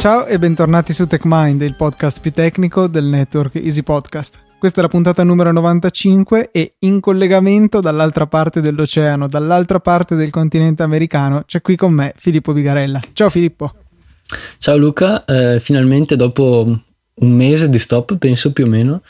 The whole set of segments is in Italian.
Ciao e bentornati su TechMind, il podcast più tecnico del network Easy Podcast. Questa è la puntata numero 95 e in collegamento dall'altra parte dell'oceano, dall'altra parte del continente americano, c'è qui con me Filippo Bigarella. Ciao Filippo. Ciao Luca, eh, finalmente dopo un mese di stop, penso più o meno,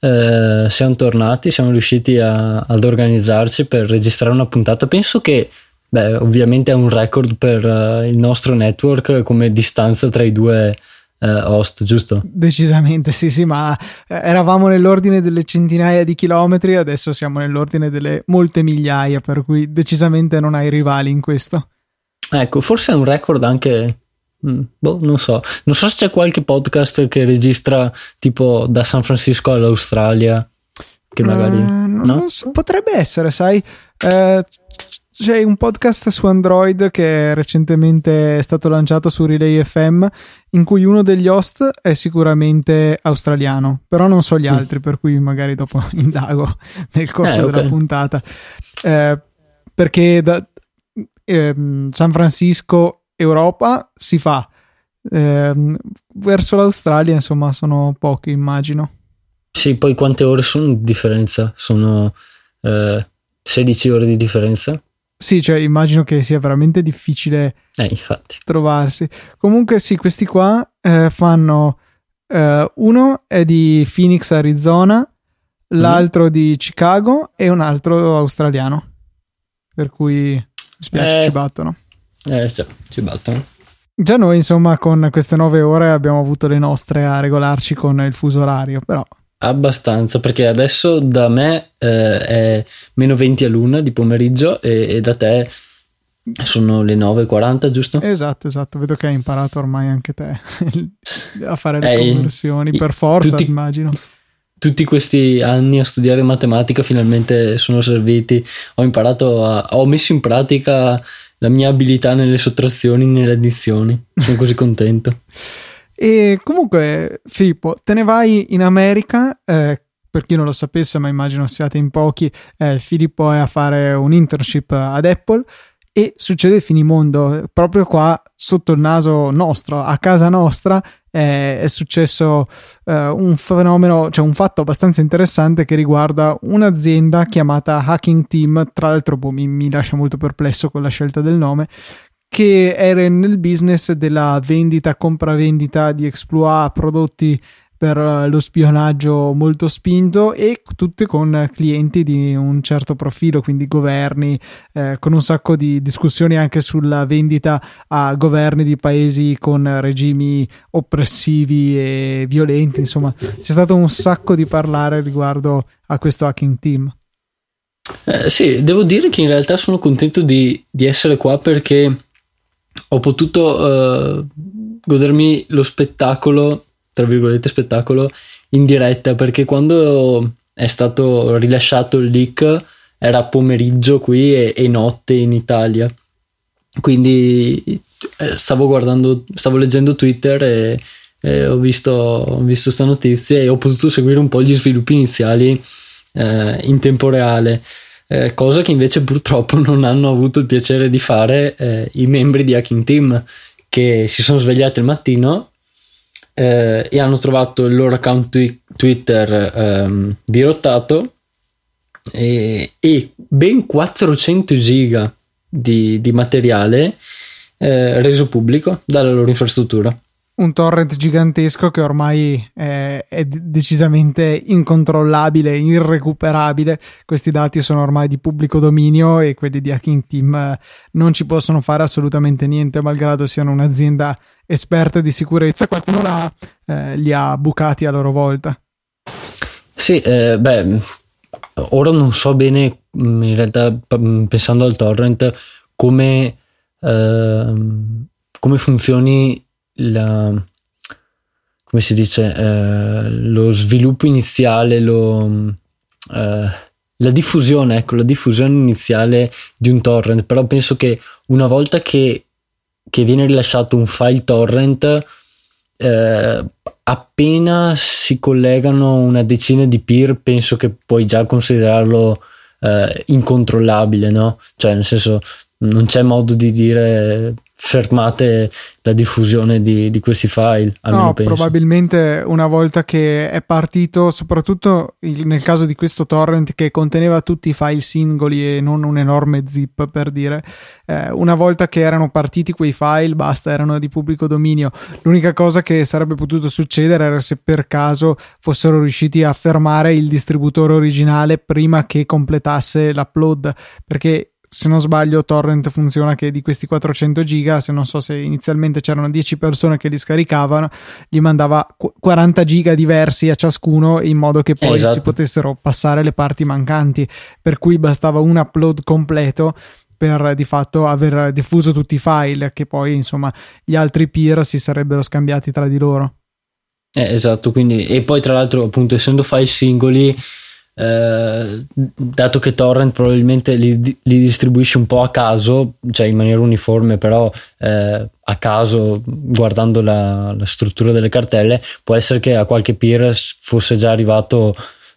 eh, siamo tornati, siamo riusciti a, ad organizzarci per registrare una puntata. Penso che, beh, ovviamente è un record per uh, il nostro network come distanza tra i due eh, host, giusto? Decisamente sì, sì, ma eh, eravamo nell'ordine delle centinaia di chilometri, adesso siamo nell'ordine delle molte migliaia, per cui decisamente non hai rivali in questo. Ecco, forse è un record anche mm, Boh, non so. Non so se c'è qualche podcast che registra tipo da San Francisco all'Australia. Che magari. Uh, no? So. Potrebbe essere, sai. Uh, c'è un podcast su Android che recentemente è stato lanciato su Relay FM in cui uno degli host è sicuramente australiano, però non so gli mm. altri, per cui magari dopo indago nel corso eh, okay. della puntata. Eh, perché da eh, San Francisco, Europa si fa. Ehm, verso l'Australia, insomma, sono pochi, immagino. Sì, poi quante ore sono di differenza? Sono 16 eh, ore di differenza? Sì, cioè immagino che sia veramente difficile eh, trovarsi. Comunque sì, questi qua eh, fanno... Eh, uno è di Phoenix, Arizona, l'altro mm. di Chicago e un altro australiano. Per cui mi spiace, ci eh. battono. Eh, sì, ci battono. Già noi, insomma, con queste nove ore abbiamo avuto le nostre a regolarci con il fuso orario, però Abbastanza, perché adesso da me eh, è meno 20 a luna di pomeriggio e, e da te sono le 9.40, giusto? Esatto, esatto. Vedo che hai imparato ormai anche te a fare le eh, conversioni, per forza, tutti, immagino. Tutti questi anni a studiare matematica finalmente sono serviti. Ho imparato a, ho messo in pratica la mia abilità nelle sottrazioni, nelle addizioni. Sono così contento. E comunque, Filippo, te ne vai in America. Eh, per chi non lo sapesse, ma immagino siate in pochi, eh, Filippo è a fare un internship ad Apple e succede il finimondo proprio qua sotto il naso nostro, a casa nostra. Eh, è successo eh, un fenomeno, cioè un fatto abbastanza interessante che riguarda un'azienda chiamata Hacking Team. Tra l'altro, boh, mi, mi lascia molto perplesso con la scelta del nome, che era nel business della vendita, compravendita di exploit, prodotti per lo spionaggio molto spinto e tutte con clienti di un certo profilo, quindi governi, eh, con un sacco di discussioni anche sulla vendita a governi di paesi con regimi oppressivi e violenti, insomma c'è stato un sacco di parlare riguardo a questo hacking team. Eh, sì, devo dire che in realtà sono contento di, di essere qua perché ho potuto uh, godermi lo spettacolo, tra virgolette spettacolo, in diretta perché quando è stato rilasciato il leak era pomeriggio qui e, e notte in Italia. Quindi eh, stavo guardando, stavo leggendo Twitter e, e ho visto questa notizia e ho potuto seguire un po' gli sviluppi iniziali eh, in tempo reale eh, cosa che invece purtroppo non hanno avuto il piacere di fare eh, i membri di Hacking Team che si sono svegliati al mattino eh, e hanno trovato il loro account twi- Twitter ehm, dirottato e, e, ben 400 giga di, di materiale eh, reso pubblico dalla loro infrastruttura un torrent gigantesco che ormai è, è, decisamente incontrollabile, irrecuperabile. Questi dati sono ormai di pubblico dominio e quelli di Hacking Team eh, non ci possono fare assolutamente niente, malgrado siano un'azienda esperta di sicurezza. Qualcuno l'ha, eh, li ha bucati a loro volta. Sì, eh, beh, ora non so bene, mm, in realtà, pensando al torrent, come, eh, come funzioni la, come si dice, eh, lo sviluppo iniziale, lo, eh, la diffusione, ecco, la diffusione iniziale di un torrent, però penso che una volta che, che viene rilasciato un file torrent, eh, appena si collegano una decina di peer, penso che puoi già considerarlo eh, incontrollabile, no? Cioè, nel senso, non c'è modo di dire fermate la diffusione di, di questi file. No, penso. probabilmente una volta che è partito, soprattutto nel caso di questo torrent che conteneva tutti i file singoli e non un enorme zip per dire, eh, una volta che erano partiti quei file, basta, erano di pubblico dominio. L'unica cosa che sarebbe potuto succedere era se per caso fossero riusciti a fermare il distributore originale prima che completasse l'upload, perché se non sbaglio torrent funziona che di questi 400 giga se non so se inizialmente c'erano 10 persone che li scaricavano gli mandava 40 giga diversi a ciascuno in modo che poi esatto. si potessero passare le parti mancanti per cui bastava un upload completo per di fatto aver diffuso tutti i file che poi insomma gli altri peer si sarebbero scambiati tra di loro eh, esatto quindi e poi tra l'altro appunto essendo file singoli eh, dato che torrent probabilmente li, li, distribuisce un po' a caso, cioè in maniera uniforme, però eh, a caso guardando la, la, struttura delle cartelle, può essere che a qualche peer fosse già arrivato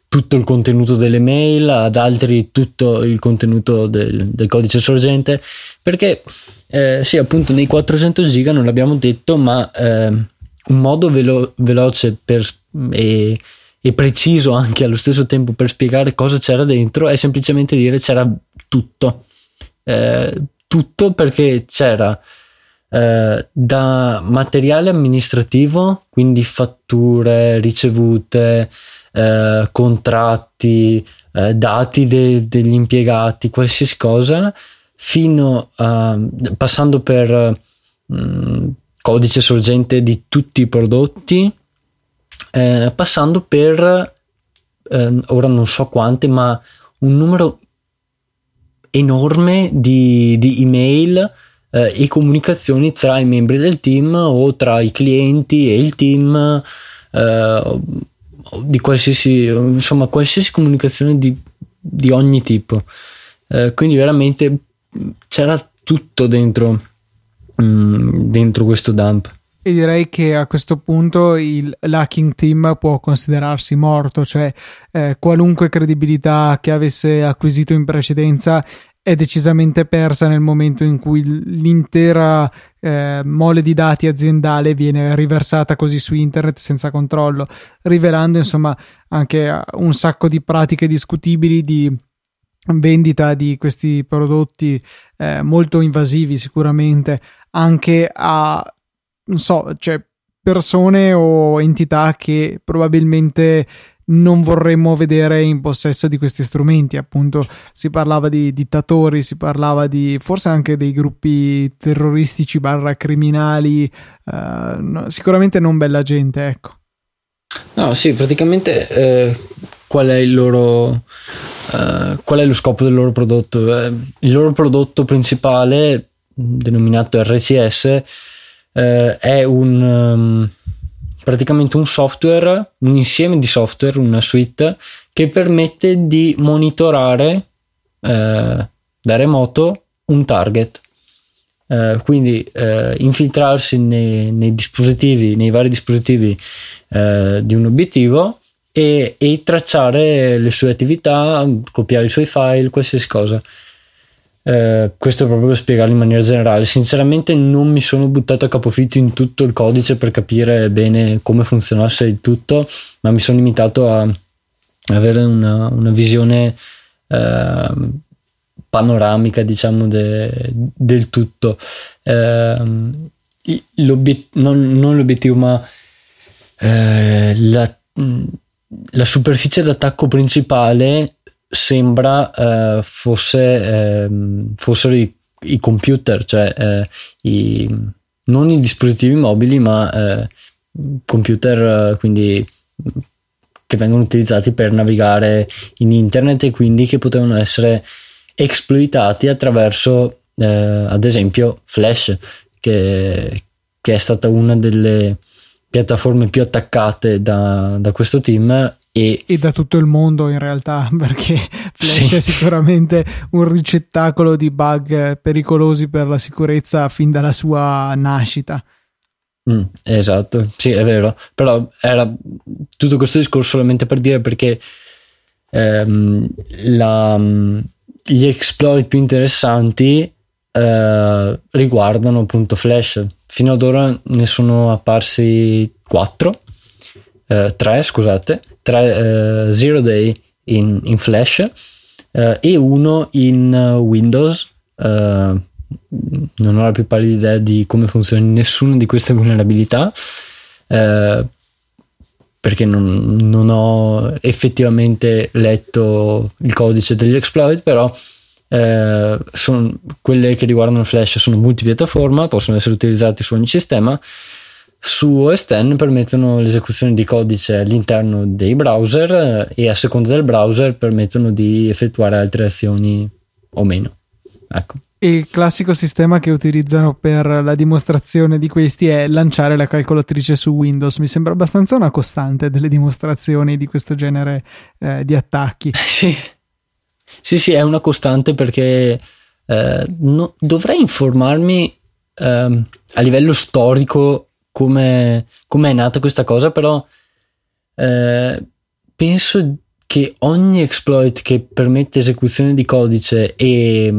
tutto il contenuto delle mail, ad altri tutto il contenuto del, del codice sorgente, perché eh, sì, appunto nei 400 giga non l'abbiamo detto, ma eh, un modo velo- veloce per, e e preciso anche allo stesso tempo per spiegare cosa c'era dentro è semplicemente dire c'era tutto. Eh, tutto perché c'era eh, da materiale amministrativo, quindi fatture, ricevute, eh, contratti, eh, dati de- degli impiegati, qualsiasi cosa, fino a passando per mh, mm, codice sorgente di tutti i prodotti eh, passando per, eh, ora non so quante, ma un numero enorme di, di email eh, e comunicazioni tra i membri del team o tra i clienti e il team eh, di qualsiasi insomma qualsiasi comunicazione di, di ogni tipo. Eh, quindi veramente c'era tutto dentro mm, dentro questo dump e direi che a questo punto il Lacking Team può considerarsi morto, cioè eh, qualunque credibilità che avesse acquisito in precedenza è decisamente persa nel momento in cui l'intera eh, mole di dati aziendale viene riversata così su internet senza controllo, rivelando insomma anche eh, un sacco di pratiche discutibili di vendita di questi prodotti eh, molto invasivi sicuramente anche a non so, cioè persone o entità che probabilmente non vorremmo vedere in possesso di questi strumenti. Appunto, si parlava di dittatori, si parlava di forse anche dei gruppi terroristici barra criminali. Uh, no, sicuramente non bella gente, ecco. No, sì, praticamente eh, qual è il loro. Uh, qual è lo scopo del loro prodotto? Eh, il loro prodotto principale, denominato RCS, eh, è un um, praticamente un software, un insieme di software, una suite che permette di monitorare eh, da remoto un target. Eh, quindi eh, infiltrarsi nei, nei, dispositivi, nei vari dispositivi eh, di un obiettivo e, e tracciare le sue attività, copiare i suoi file, qualsiasi cosa. Eh, questo proprio per spiegarlo in maniera generale. Sinceramente non mi sono buttato a capofitto in tutto il codice per capire bene come funzionasse il tutto, ma mi sono limitato a avere una, una visione eh, panoramica, diciamo, de, del tutto. Eh, non, non, l'obiettivo, ma eh, la, la superficie d'attacco principale sembra eh, fosse, eh, fossero i, i, computer, cioè eh, i, non i dispositivi mobili, ma eh, computer eh, quindi che vengono utilizzati per navigare in internet e quindi che potevano essere esploitati attraverso ad esempio Flash che, che, è stata una delle piattaforme più attaccate da, da questo team e, e, da tutto il mondo in realtà perché Flash sì. è sicuramente un ricettacolo di bug pericolosi per la sicurezza fin dalla sua nascita mm, esatto sì è vero però era tutto questo discorso solamente per dire perché ehm, la, gli exploit più interessanti eh, riguardano appunto Flash. Fino ad ora ne sono apparsi 4, 3 eh, scusate, 3 eh, Zero Day in, in Flash eh, e uno in Windows. non ho la più pallida idea di come funzioni nessuna di queste vulnerabilità. Eh, perché non, non, ho effettivamente letto il codice degli exploit, però eh, sono, quelle che riguardano Flash sono multipiattaforma, possono essere utilizzate su ogni sistema. Su X permettono l'esecuzione di codice all'interno dei browser eh, e a seconda del browser permettono di effettuare altre azioni o meno. Ecco. Il classico sistema che utilizzano per la dimostrazione di questi è lanciare la calcolatrice su Windows. Mi sembra abbastanza una costante delle dimostrazioni di questo genere eh, di attacchi. Sì. Sì, sì, è una costante perché eh, no, dovrei informarmi eh, a livello storico come è nata questa cosa, però eh, penso che ogni exploit che permette esecuzione di codice e,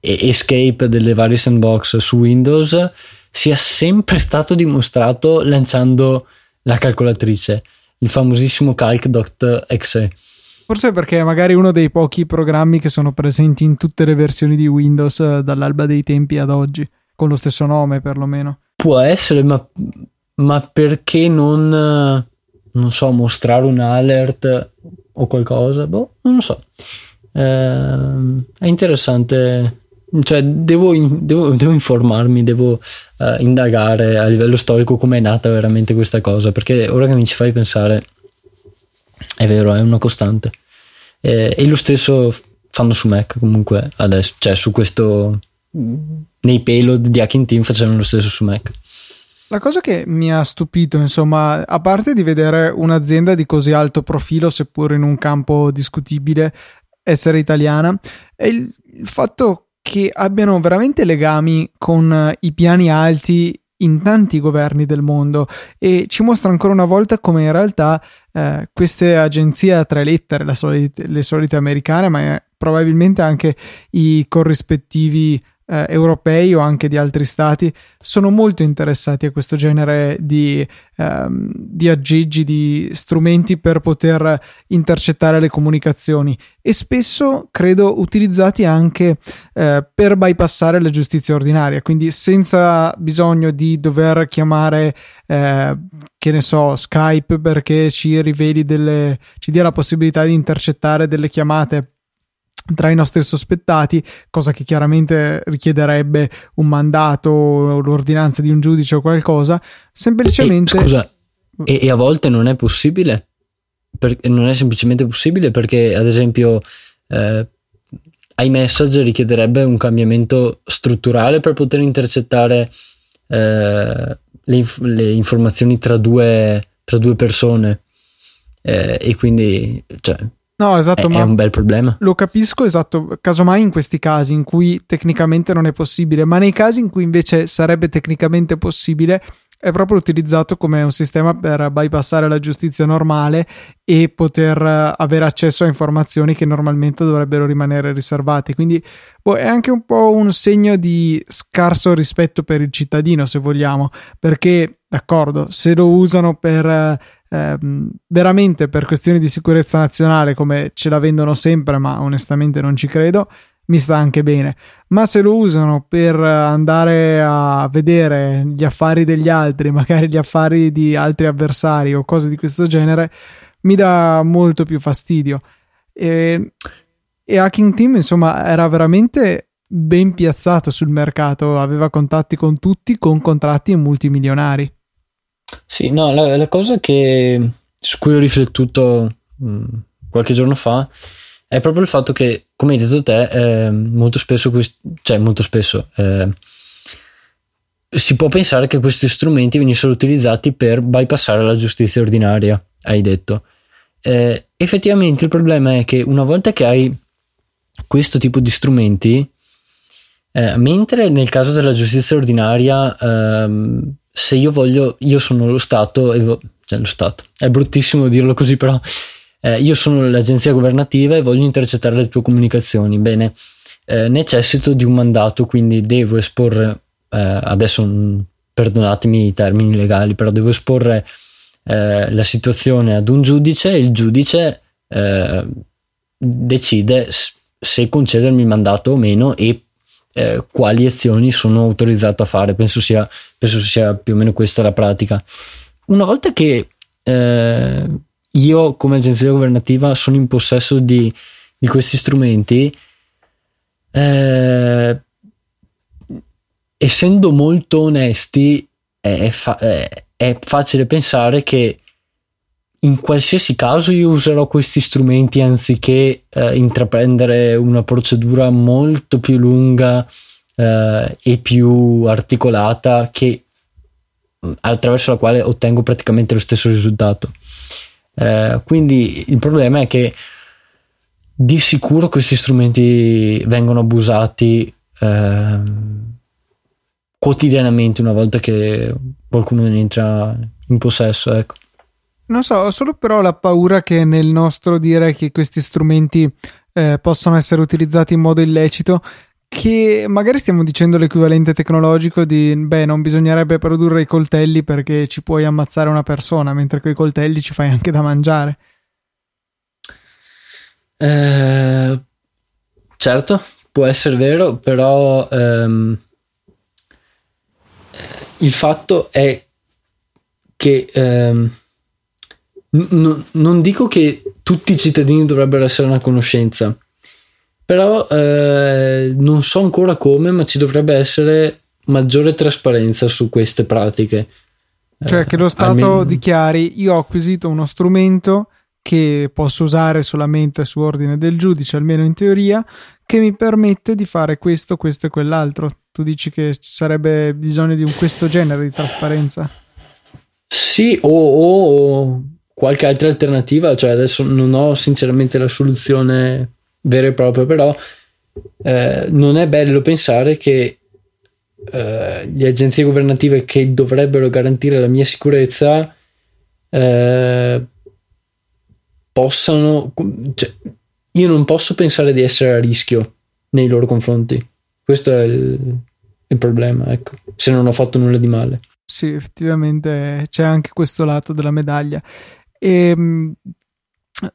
e escape delle varie sandbox su Windows sia sempre stato dimostrato lanciando la calcolatrice, il famosissimo calc.exe. Forse perché è magari uno dei pochi programmi che sono presenti in tutte le versioni di Windows eh, dall'alba dei tempi ad oggi, con lo stesso nome perlomeno. Può essere, ma, ma perché non, eh, non so, mostrare un alert o qualcosa? Boh, non lo so. Eh, è interessante cioè devo, devo, devo, informarmi, devo uh, indagare a livello storico come è nata veramente questa cosa, perché ora che mi ci fai pensare è vero, è una costante. E, e lo stesso fanno su Mac comunque adesso, cioè su questo nei payload di Hacking Team facevano lo stesso su Mac. La cosa che mi ha stupito, insomma, a parte di vedere un'azienda di così alto profilo, seppur in un campo discutibile, essere italiana, è il, fatto che abbiano veramente legami con i piani alti in tanti governi del mondo e ci mostra ancora una volta come in realtà eh, queste agenzie a tre lettere, solite, le solite americane, ma eh, probabilmente anche i corrispettivi eh, europei o anche di altri stati sono molto interessati a questo genere di, ehm, di aggeggi, di strumenti per poter intercettare le comunicazioni e spesso credo utilizzati anche eh, per bypassare la giustizia ordinaria, quindi senza bisogno di dover chiamare eh, che ne so, Skype perché ci riveli delle, ci dia la possibilità di intercettare delle chiamate tra i nostri sospettati, cosa che chiaramente richiederebbe un mandato, l'ordinanza di un giudice o qualcosa, semplicemente... E, scusa, e, e, a volte non è possibile? Per, non è semplicemente possibile perché, ad esempio, eh, iMessage richiederebbe un cambiamento strutturale per poter intercettare eh, le, inf- le, informazioni tra due, tra due persone. Eh, e quindi, cioè, No, esatto, è, ma è un bel problema. Lo capisco, esatto, casomai in questi casi in cui tecnicamente non è possibile, ma nei casi in cui invece sarebbe tecnicamente possibile, è proprio utilizzato come un sistema per bypassare la giustizia normale e poter eh, avere accesso a informazioni che normalmente dovrebbero rimanere riservate. Quindi boh, è anche un po' un segno di scarso rispetto per il cittadino, se vogliamo, perché d'accordo, se lo usano per eh, ehm, veramente per questioni di sicurezza nazionale, come ce la vendono sempre, ma onestamente non ci credo mi sta anche bene. Ma se lo usano per andare a vedere gli affari degli altri, magari gli affari di altri avversari o cose di questo genere, mi dà molto più fastidio. E, e Hacking Team, insomma, era veramente ben piazzato sul mercato, aveva contatti con tutti, con contratti multimilionari. Sì, no, la, la cosa che, su cui ho riflettuto mh, mm, qualche giorno fa è proprio il fatto che, come hai detto te, eh, molto spesso, cioè molto spesso, eh, si può pensare che questi strumenti venissero utilizzati per bypassare la giustizia ordinaria, hai detto. Eh, effettivamente il problema è che una volta che hai questo tipo di strumenti, eh, mentre nel caso della giustizia ordinaria, ehm, se io voglio, io sono lo Stato, cioè lo Stato, è bruttissimo dirlo così, però eh, io sono l'agenzia governativa e voglio intercettare le tue comunicazioni. Bene, eh, necessito di un mandato, quindi devo esporre, eh, adesso perdonatemi i termini legali, però devo esporre eh, la situazione ad un giudice e il giudice eh, decide se concedermi il mandato o meno e eh, quali azioni sono autorizzato a fare. Penso sia, penso sia, più o meno questa la pratica. Una volta che eh, io come agenzia governativa sono in possesso di, di questi strumenti, eh, essendo molto onesti, è, fa- è facile pensare che in qualsiasi caso io userò questi strumenti anziché eh, intraprendere una procedura molto più lunga eh, e più articolata che attraverso la quale ottengo praticamente lo stesso risultato. Eh, quindi il problema è che di sicuro questi strumenti vengono abusati ehm, quotidianamente una volta che qualcuno ne entra in possesso. Ecco. Non so, ho solo però la paura che nel nostro dire che questi strumenti eh, possono essere utilizzati in modo illecito, che magari stiamo dicendo l'equivalente tecnologico di beh, non bisognerebbe produrre i coltelli perché ci puoi ammazzare una persona, mentre con coltelli ci fai anche da mangiare. Eh, certo, può essere vero, però ehm, il fatto è che ehm, n- non dico che tutti i cittadini dovrebbero essere a conoscenza, però eh, non so ancora come, ma ci dovrebbe essere maggiore trasparenza su queste pratiche. Cioè che lo eh, Stato almeno... dichiari io ho acquisito uno strumento che posso usare solamente su ordine del giudice, almeno in teoria, che mi permette di fare questo, questo e quell'altro. Tu dici che ci sarebbe bisogno di un questo genere di trasparenza? Sì, o, o qualche altra alternativa, cioè adesso non ho sinceramente la soluzione vera e propria, però eh, non è bello pensare che eh, le agenzie governative che dovrebbero garantire la mia sicurezza eh, possano, cioè, io non posso pensare di essere a rischio nei loro confronti. Questo è il, il problema, ecco, se non ho fatto nulla di male. Sì, effettivamente c'è anche questo lato della medaglia. E ehm,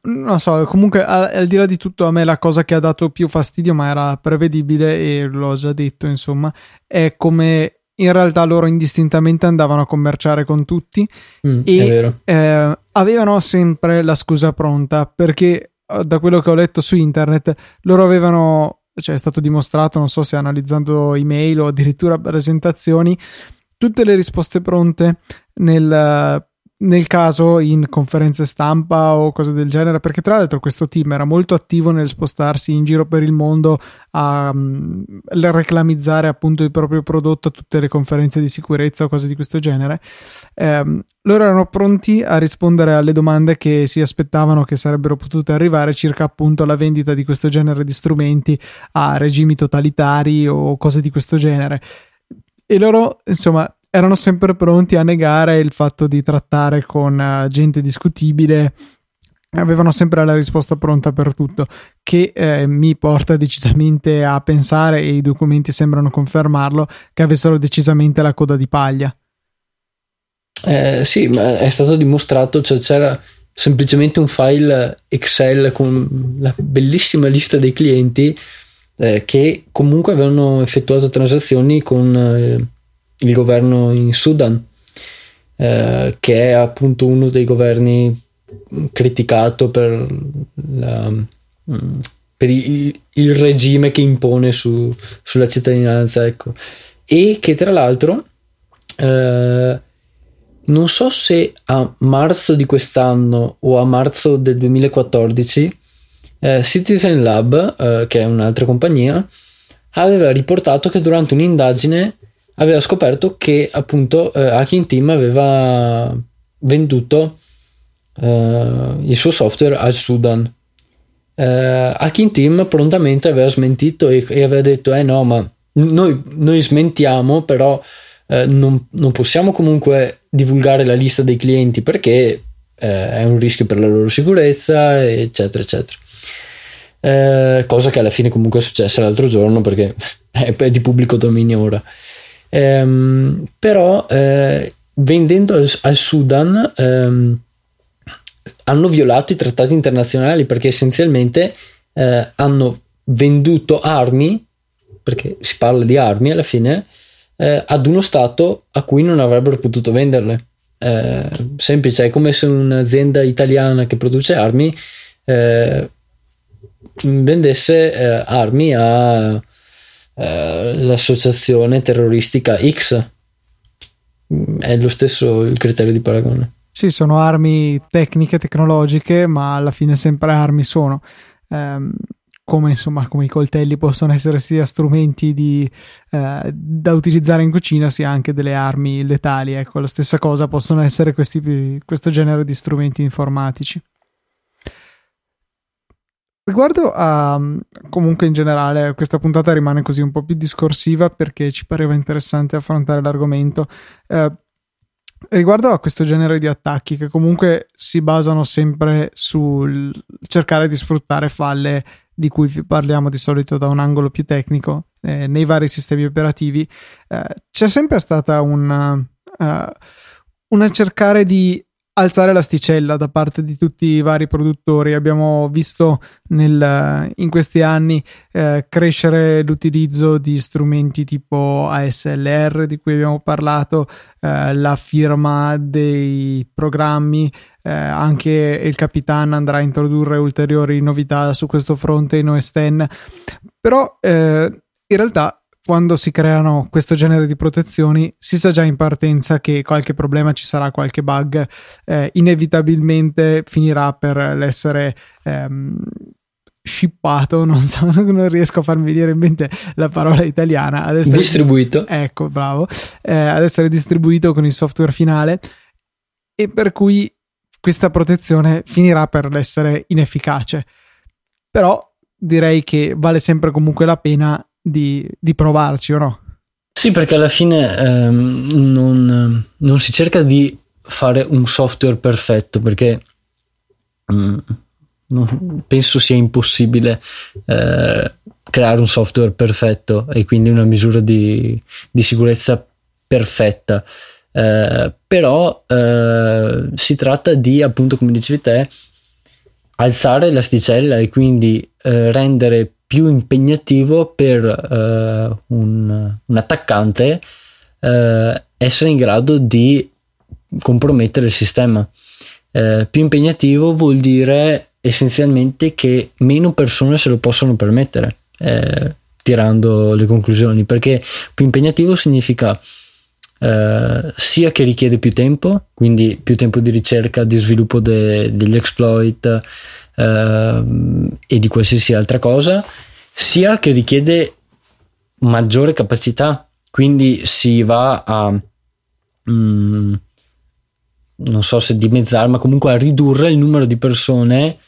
non so, comunque al, di là di tutto a me la cosa che ha dato più fastidio, ma era prevedibile e l'ho già detto, insomma, è come in realtà loro indistintamente andavano a commerciare con tutti mm, e eh, avevano sempre la scusa pronta perché eh, da quello che ho letto su internet loro avevano, cioè è stato dimostrato, non so se analizzando email o addirittura presentazioni, tutte le risposte pronte nel nel caso in conferenze stampa o cose del genere, perché tra l'altro questo team era molto attivo nel spostarsi in giro per il mondo a um, reclamizzare appunto il proprio prodotto a tutte le conferenze di sicurezza o cose di questo genere. Um, loro erano pronti a rispondere alle domande che si aspettavano che sarebbero potute arrivare circa appunto la vendita di questo genere di strumenti a regimi totalitari o cose di questo genere. E loro, insomma, erano sempre pronti a negare il fatto di trattare con uh, gente discutibile avevano sempre la risposta pronta per tutto, che eh, mi porta decisamente a pensare, e i documenti sembrano confermarlo, che avessero decisamente la coda di paglia. Eh, sì, ma è stato dimostrato, cioè c'era semplicemente un file Excel con la bellissima lista dei clienti eh, che comunque avevano effettuato transazioni con eh, il governo in Sudan, eh, che è appunto uno dei governi criticato per, la, mm, per il, il, regime che impone su, sulla cittadinanza, ecco. e che tra l'altro eh, non so se a marzo di quest'anno o a marzo del 2014 eh, Citizen Lab, eh, che è un'altra compagnia, aveva riportato che durante un'indagine aveva scoperto che appunto eh, Hacking Team aveva venduto eh, il suo software al Sudan. Eh, Hacking Team prontamente aveva smentito e, e, aveva detto: Eh no, ma noi, noi smentiamo, però eh, non, non, possiamo comunque divulgare la lista dei clienti perché eh, è un rischio per la loro sicurezza, eccetera, eccetera. eh, cosa che alla fine comunque è successa l'altro giorno perché è di pubblico dominio ora. Ehm, però eh, vendendo al, al Sudan ehm, hanno violato i trattati internazionali perché essenzialmente eh, hanno venduto armi, perché si parla di armi alla fine, eh, ad uno Stato a cui non avrebbero potuto venderle. Eh, semplice, è come se un'azienda italiana che produce armi eh, vendesse eh, armi all'associazione terroristica X. È lo stesso il criterio di paragone. Sì, sono armi tecniche, tecnologiche, ma alla fine sempre armi sono. Um, come, insomma, come i coltelli possono essere sia strumenti di, eh, da utilizzare in cucina, sia anche delle armi letali. Ecco, la stessa cosa possono essere questi, questo genere di strumenti informatici. Riguardo a comunque in generale, questa puntata rimane così un po' più discorsiva perché ci pareva interessante affrontare l'argomento. Eh, Riguardo a questo genere di attacchi che comunque si basano sempre sul cercare di sfruttare falle di cui parliamo di solito da un angolo più tecnico eh, nei vari sistemi operativi, eh, c'è sempre stata una, uh, una cercare di alzare l'asticella da parte di tutti i vari produttori. Abbiamo visto nel, in questi anni eh, crescere l'utilizzo di strumenti tipo ASLR di cui abbiamo parlato, eh, la firma dei programmi. Eh, anche il Capitan andrà a introdurre ulteriori novità su questo fronte in OS X. Però eh, in realtà quando si creano questo genere di protezioni si sa già in partenza che qualche problema ci sarà, qualche bug eh, inevitabilmente finirà per essere ehm, shippato, non so, non riesco a farmi venire in mente la parola italiana, ad essere distribuito. Ecco, bravo, eh, ad essere distribuito con il software finale e per cui questa protezione finirà per essere inefficace. Però direi che vale sempre comunque la pena di, di provarci o no? Sì, perché alla fine ehm, non, non, si cerca di fare un software perfetto perché mm, non, penso sia impossibile eh, creare un software perfetto e quindi una misura di, di sicurezza perfetta. Eh, però eh, si tratta di, appunto, come dicevi te, alzare l'asticella e quindi eh, rendere più impegnativo per uh, un, un, attaccante uh, essere in grado di compromettere il sistema. Uh, più impegnativo vuol dire essenzialmente che meno persone se lo possono permettere, tirando le conclusioni, perché più impegnativo significa sia che richiede più tempo, quindi più tempo di ricerca, di sviluppo de- degli exploit, uh, e di qualsiasi altra cosa, sia che richiede maggiore capacità, quindi si va a mm, non so se dimezzare, ma comunque a ridurre il numero di persone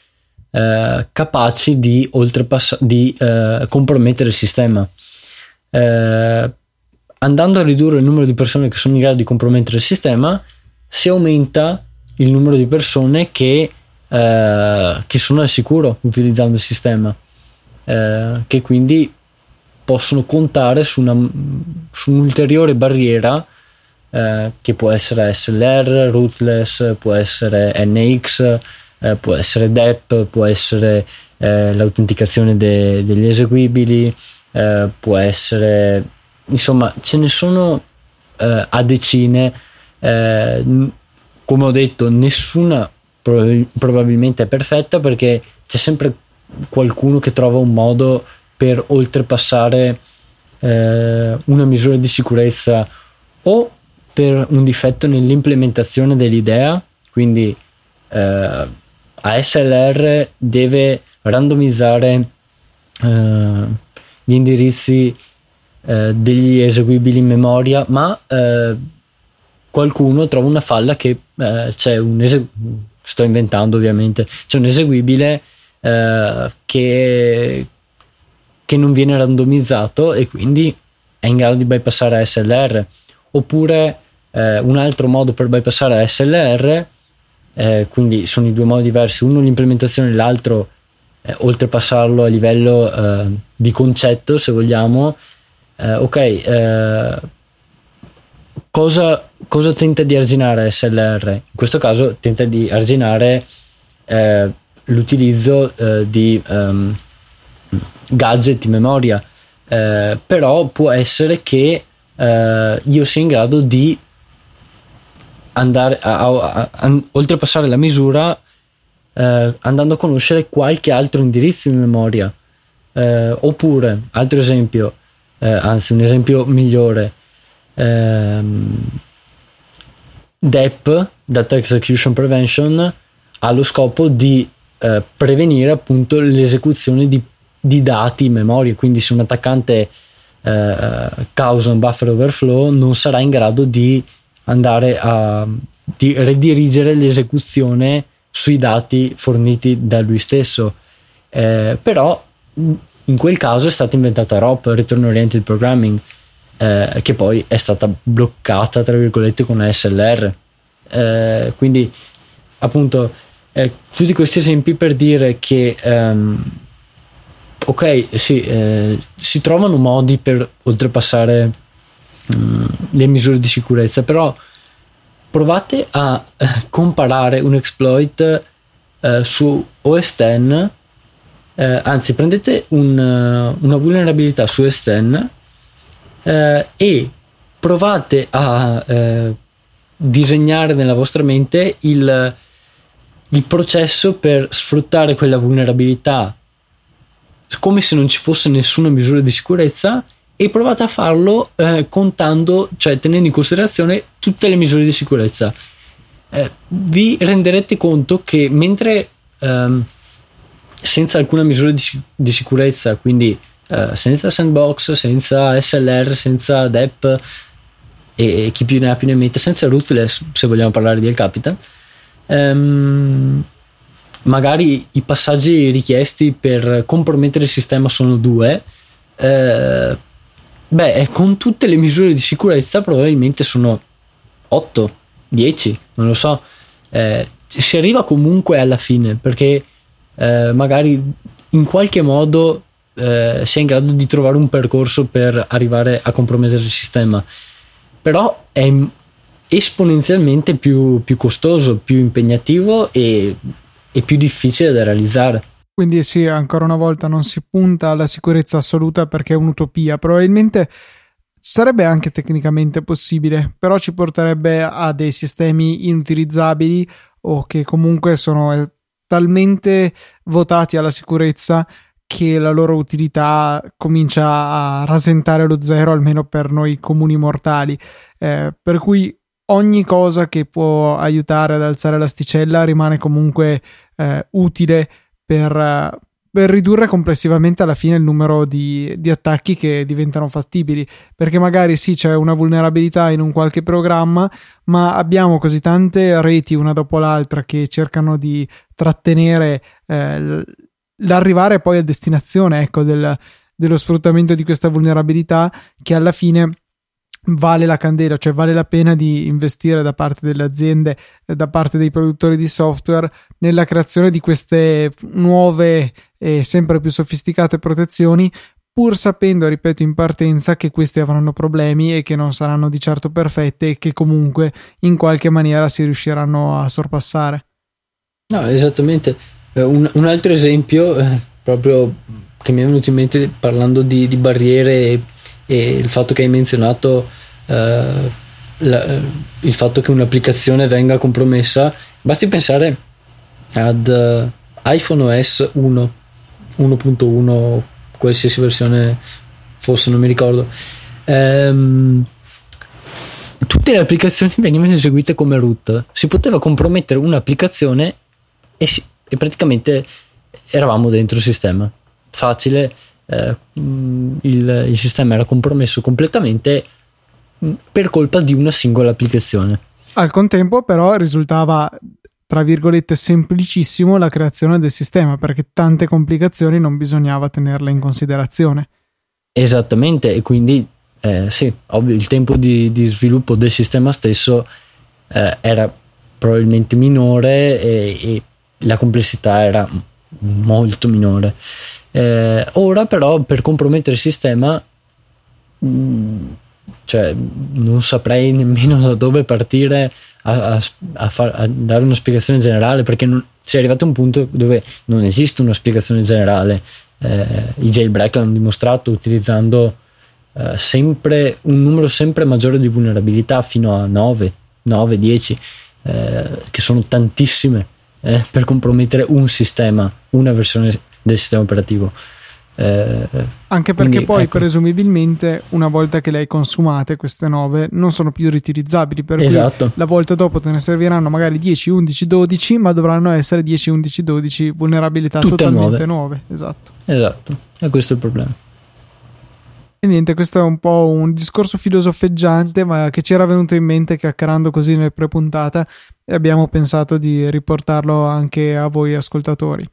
eh, capaci di, oltrepass- di eh, compromettere il sistema. Eh, andando a ridurre il numero di persone che sono in grado di compromettere il sistema, si aumenta il numero di persone che eh, che sono al sicuro utilizzando il sistema, eh, che quindi possono contare su, una, su un'ulteriore barriera eh, che può essere SLR, rootless, può essere NX, eh, può essere DEP, può essere eh, l'autenticazione de, degli eseguibili, può essere insomma ce ne sono a decine come ho detto nessuna probabilmente è perfetta perché c'è sempre qualcuno che trova un modo per oltrepassare eh, una misura di sicurezza o per un difetto nell'implementazione dell'idea, quindi eh, ASLR deve randomizzare eh, gli indirizzi eh, degli eseguibili in memoria, ma eh, qualcuno trova una falla che eh, c'è un eseguibile sto inventando ovviamente, c'è un eseguibile eh, che, che non viene randomizzato e quindi è in grado di bypassare SLR. Oppure eh, un altro modo per bypassare SLR, eh, quindi sono i due modi diversi, uno l'implementazione, l'altro eh, oltrepassarlo a livello eh, di concetto, se vogliamo, eh, ok, cosa, cosa, tenta di arginare SLR? In questo caso tenta di arginare eh, l'utilizzo eh, di um, gadget in memoria, però può essere che io sia in grado di andare a, a, a, a oltrepassare la misura eh, andando a conoscere qualche altro indirizzo in memoria. Eh, oppure, altro esempio, eh, anzi un esempio migliore, ehm, DEP, Data Execution Prevention, ha lo scopo di eh, prevenire appunto l'esecuzione di, di, dati in memoria, quindi se un attaccante eh, causa un buffer overflow non sarà in grado di andare a di redirigere l'esecuzione sui dati forniti da lui stesso. Eh, però in quel caso è stata inventata ROP, Return Oriented Programming, eh, che poi è stata bloccata, tra virgolette, con ASLR. Eh, quindi, appunto, eh, tutti questi esempi per dire che, um, ok, sì, eh, si trovano modi per oltrepassare um, le misure di sicurezza, però provate a eh, comparare un exploit eh, su OS X, anzi prendete un, una vulnerabilità su OS X eh, e provate a eh, disegnare nella vostra mente il, il processo per sfruttare quella vulnerabilità come se non ci fosse nessuna misura di sicurezza e provate a farlo eh, contando, cioè tenendo in considerazione tutte le misure di sicurezza. Eh, vi renderete conto che mentre ehm, senza alcuna misura di, di sicurezza, quindi eh, senza sandbox, senza SLR, senza DEP e, e, chi più ne ha più ne mette, senza rootless, se vogliamo parlare di El Capitan, ehm, magari i passaggi richiesti per compromettere il sistema sono due. Eh, Beh, con tutte le misure di sicurezza probabilmente sono 8, 10, non lo so. Eh, si arriva comunque alla fine perché eh, magari in qualche modo eh, si è in grado di trovare un percorso per arrivare a compromettere il sistema. Però è esponenzialmente più, più costoso, più impegnativo e, e più difficile da realizzare. Quindi sì, ancora una volta non si punta alla sicurezza assoluta perché è un'utopia. Probabilmente sarebbe anche tecnicamente possibile, però ci porterebbe a dei sistemi inutilizzabili o che comunque sono eh, talmente votati alla sicurezza che la loro utilità comincia a rasentare lo zero, almeno per noi comuni mortali. Eh, per cui ogni cosa che può aiutare ad alzare l'asticella rimane comunque eh, utile per, per ridurre complessivamente alla fine il numero di, di, attacchi che diventano fattibili. Perché magari sì, c'è una vulnerabilità in un qualche programma, ma abbiamo così tante reti una dopo l'altra che cercano di trattenere eh, l'arrivare poi a destinazione ecco, del, dello sfruttamento di questa vulnerabilità che alla fine vale la candela, cioè vale la pena di investire da parte delle aziende, eh, da parte dei produttori di software nella creazione di queste nuove e sempre più sofisticate protezioni, pur sapendo, ripeto, in partenza che queste avranno problemi e che non saranno di certo perfette e che comunque in qualche maniera si riusciranno a sorpassare. No, esattamente. Eh, un, un altro esempio, eh, proprio che mi è venuto in mente parlando di, di barriere e, e il fatto che hai menzionato eh, la, il fatto che un'applicazione venga compromessa, basti pensare ad uh, iPhone OS 1, 1.1, qualsiasi versione fosse, non mi ricordo. Um, tutte le applicazioni venivano eseguite come root. Si poteva compromettere un'applicazione e, si, e praticamente eravamo dentro il sistema. Facile, eh, il, il, sistema era compromesso completamente per colpa di una singola applicazione. Al contempo, però, risultava tra virgolette semplicissimo la creazione del sistema perché tante complicazioni non bisognava tenerle in considerazione. Esattamente, e quindi eh, sì, ovvio, il tempo di, di, sviluppo del sistema stesso eh, era probabilmente minore e, e, la complessità era molto minore. Eh, ora però per compromettere il sistema, mm, cioè, non saprei nemmeno da dove partire a, a, a, far, a dare una spiegazione generale perché non, si è arrivato a un punto dove non esiste una spiegazione generale. Eh, I jailbreak l'hanno dimostrato utilizzando eh, sempre un numero sempre maggiore di vulnerabilità fino a 9, 9 10, eh, che sono tantissime eh, per compromettere un sistema, una versione del sistema operativo. Eh, Anche perché quindi, poi ecco. presumibilmente una volta che le hai consumate queste 9 non sono più riutilizzabili per esatto. cui la volta dopo te ne serviranno magari 10, 11, 12 ma dovranno essere 10, 11, 12 vulnerabilità Tutte totalmente nuove. nuove. Esatto. Esatto, e questo è il problema. E niente, questo è un po' un discorso filosofeggiante, ma che ci era venuto in mente chiacchierando così nel pre-puntata e abbiamo pensato di riportarlo anche a voi ascoltatori.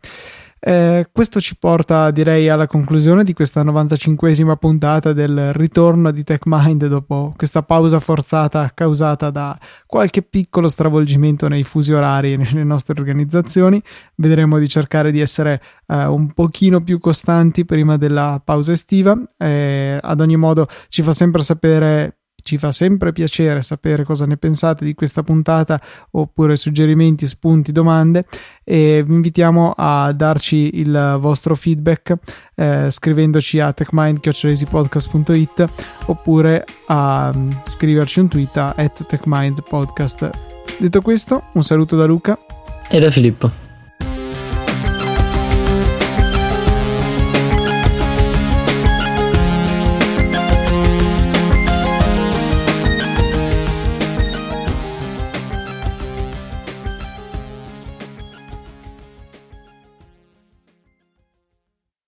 Eh, questo ci porta, direi, alla conclusione di questa 95esima puntata del ritorno di TechMind dopo questa pausa forzata causata da qualche piccolo stravolgimento nei fusi orari nelle nostre organizzazioni. Vedremo di cercare di essere eh, un pochino più costanti prima della pausa estiva. Eh, ad ogni modo, ci fa sempre sapere ci fa sempre piacere sapere cosa ne pensate di questa puntata oppure suggerimenti, spunti, domande e vi invitiamo a darci il vostro feedback eh, scrivendoci a techmind.it oppure a um, scriverci un tweet a techmindpodcast. Detto questo, un saluto da Luca e da Filippo.